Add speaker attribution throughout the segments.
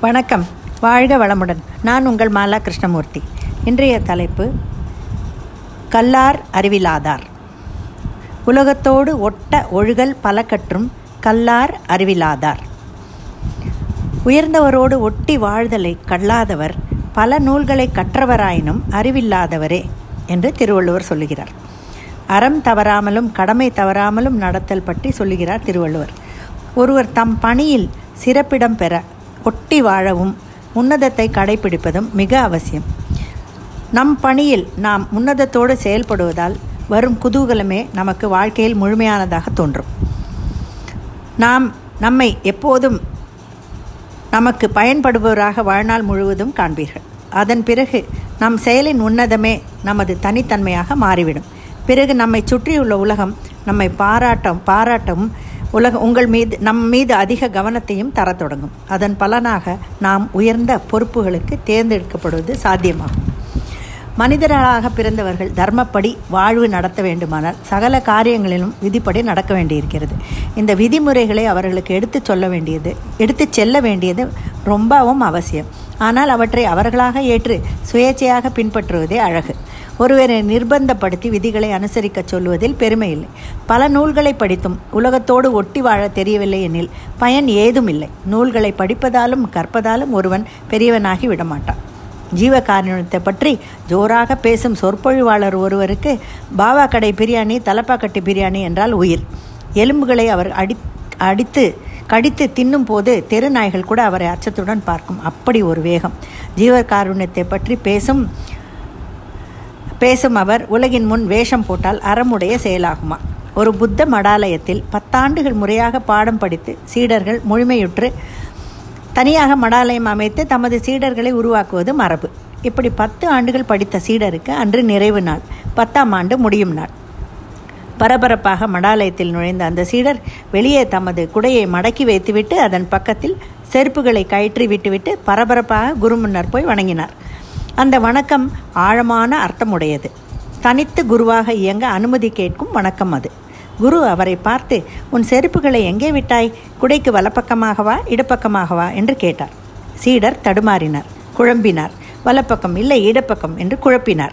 Speaker 1: வணக்கம். வாழ்க வளமுடன். நான் உங்கள் மாலா கிருஷ்ணமூர்த்தி. இன்றைய தலைப்பு கல்லார் அறிவிலாதார். உலகத்தோடு ஒட்ட ஒழுகல் பல கற்றும் கல்லார் அறிவிலாதார். உயர்ந்தவரோடு ஒட்டி வாழ்தலை கல்லாதவர் பல நூல்களை கற்றவராயினும் அறிவில்லாதவரே என்று திருவள்ளுவர் சொல்லுகிறார். அறம் தவறாமலும் கடமை தவறாமலும் நடத்தல் பற்றி சொல்லுகிறார் திருவள்ளுவர். ஒருவர் தம் பணியில் சிறப்பிடம் பெற ஒட்டி வாழவும் உன்னதத்தை கடைபிடிப்பதும் மிக அவசியம். நம் பணியில் நாம் உன்னதத்தோடு செயல்படுவதால் வரும் குதூகலமே நமக்கு வாழ்க்கையில் முழுமையானதாக தோன்றும். நாம் நம்மை எப்போதும் நமக்கு பயன்படுபவராக வாழ்நாள் முழுவதும் காண்பீர்கள். அதன் பிறகு நம் செயலின் உன்னதமே நமது தனித்தன்மையாக மாறிவிடும். பிறகு நம்மை சுற்றியுள்ள உலகம் நம்மை பாராட்டம் பாராட்டவும் உலக உங்கள் மீது நம் மீது அதிக கவனத்தையும் தரத் தொடங்கும். அதன் பலனாக நாம் உயர்ந்த பொறுப்புகளுக்கு தேர்ந்தெடுக்கப்படுவது சாத்தியமாகும். மனிதர்களாக பிறந்தவர்கள் தர்மப்படி வாழ்வு நடத்த வேண்டுமானால் சகல காரியங்களிலும் விதிப்படி நடக்க வேண்டியிருக்கிறது. இந்த விதிமுறைகளை அவர்களுக்கு எடுத்துச் சொல்ல வேண்டியது எடுத்துச் செல்ல வேண்டியது ரொம்பவும் அவசியம். ஆனால் அவற்றை அவர்களாக ஏற்று சுயேட்சையாக பின்பற்றுவதே அழகு. ஒருவரை நிர்பந்தப்படுத்தி விதிகளை அனுசரிக்க சொல்லுவதில் பெருமை இல்லை. பல நூல்களை படித்தும் உலகத்தோடு ஒட்டி வாழ தெரியவில்லை எனில் பயன் ஏதும் இல்லை. நூல்களை படிப்பதாலும் கற்பதாலும் ஒருவன் பெரியவனாகி விடமாட்டான். ஜீவகாருண்யத்தை பற்றி ஜோராக பேசும் சொற்பொழிவாளர் ஒருவருக்கு பாவா கடை பிரியாணி தலப்பாக்கட்டி பிரியாணி என்றால் உயிர். எலும்புகளை அவர் அடி அடித்து கடித்து தின்னும் போது தெரு நாய்கள் கூட அவரை அச்சத்துடன் பார்க்கும். அப்படி ஒரு வேகம். ஜீவகாருண்யத்தை பற்றி பேசும் பேசும் அவர் உலகின் முன் வேஷம் போட்டால் அறமுடைய செயலாகுமா? ஒரு புத்த மடாலயத்தில் பத்தாண்டுகள் முறையாக பாடம் படித்து சீடர்கள் முழுமையுற்று தனியாக மடாலயம் அமைத்து தமது சீடர்களை உருவாக்குவது மரபு. இப்படி பத்து ஆண்டுகள் படித்த சீடருக்கு அன்று நிறைவு நாள் பத்தாம் ஆண்டு முடியும் நாள். பரபரப்பாக மடாலயத்தில் நுழைந்த அந்த சீடர் வெளியே தமது குடையை மடக்கி வைத்துவிட்டு அதன் பக்கத்தில் செருப்புகளை கயிற்றி விட்டுவிட்டு பரபரப்பாக குரு முன்னர் போய் வணங்கினார். அந்த வணக்கம் ஆழமான அர்த்தமுடையது. தனித்து குருவாக இயங்க அனுமதி கேட்கும் வணக்கம் அது. குரு அவரை பார்த்து உன் செருப்புகளை எங்கே விட்டாய்? குடைக்கு வலப்பக்கமாகவா இடப்பக்கமாகவா என்று கேட்டார். சீடர் தடுமாறினார் குழம்பினார். வலப்பக்கம் இல்லை இடப்பக்கம் என்று குழப்பினார்.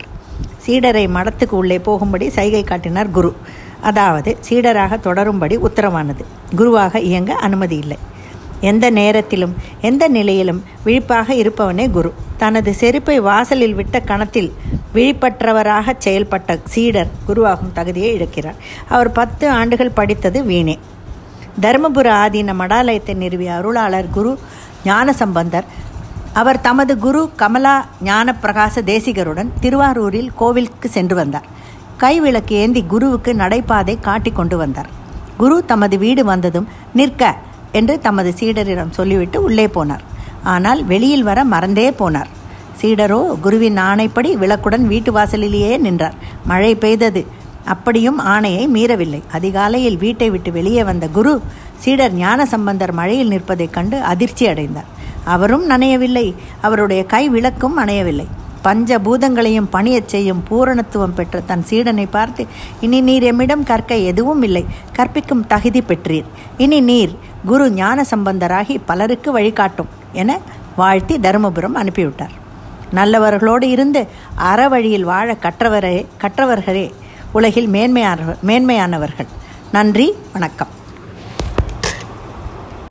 Speaker 1: சீடரை மடத்துக்கு உள்ளே போகும்படி சைகை காட்டினார் குரு. அதாவது சீடராக தொடரும்படி உத்தரவானது. குருவாக இயங்க அனுமதி இல்லை. எந்த நேரத்திலும் எந்த நிலையிலும் விழிப்பாக இருப்பவனே குரு. தனது செருப்பை வாசலில் விட்ட கணத்தில் விழிப்பற்றவராக செயல்பட்ட சீடர் குருவாகும் தகுதியை இழக்கிறார். அவர் பத்து ஆண்டுகள் படித்தது வீணே. தருமபுர ஆதீன மடாலயத்தை நிறுவிய அருளாளர் குரு ஞான சம்பந்தர் அவர் தமது குரு கமலா ஞான பிரகாச தேசிகருடன் திருவாரூரில் கோவிலுக்கு சென்று வந்தார். கைவிளக்கு ஏந்தி குருவுக்கு நடைபாதை காட்டி கொண்டு வந்தார். குரு தமது வீடு வந்ததும் நிற்க என்று தமது சீடரிடம் சொல்லிவிட்டு உள்ளே போனார். ஆனால் வெளியில் வர மறந்தே போனார். சீடரோ குருவின் ஆணைப்படி விளக்குடன் வீட்டு வாசலிலேயே நின்றார். மழை பெய்தது. அப்படியும் ஆணையை மீறவில்லை. அதிகாலையில் வீட்டை விட்டு வெளியே வந்த குரு சீடர் ஞான சம்பந்தர் மழையில் நிற்பதைக் கண்டு அதிர்ச்சி அடைந்தார். அவரும் நனையவில்லை. அவருடைய கை விளக்கும் அணையவில்லை. பஞ்ச பூதங்களையும் பணியச் செய்யும் பூரணத்துவம் பெற்ற தன் சீடனை பார்த்து இனி நீர் எம்மிடம் கற்க எதுவும் இல்லை. கற்பிக்கும் தகுதி பெற்றீர். இனி நீர் குரு ஞான சம்பந்தராகி பலருக்கு வழிகாட்டும் என வாழ்த்தி தருமபுரம் அனுப்பிவிட்டார். நல்லவர்களோடு இருந்து அற வழியில் வாழ கற்றவரே கற்றவர்களே உலகில் மேன்மையான மேன்மையானவர்கள். நன்றி வணக்கம்.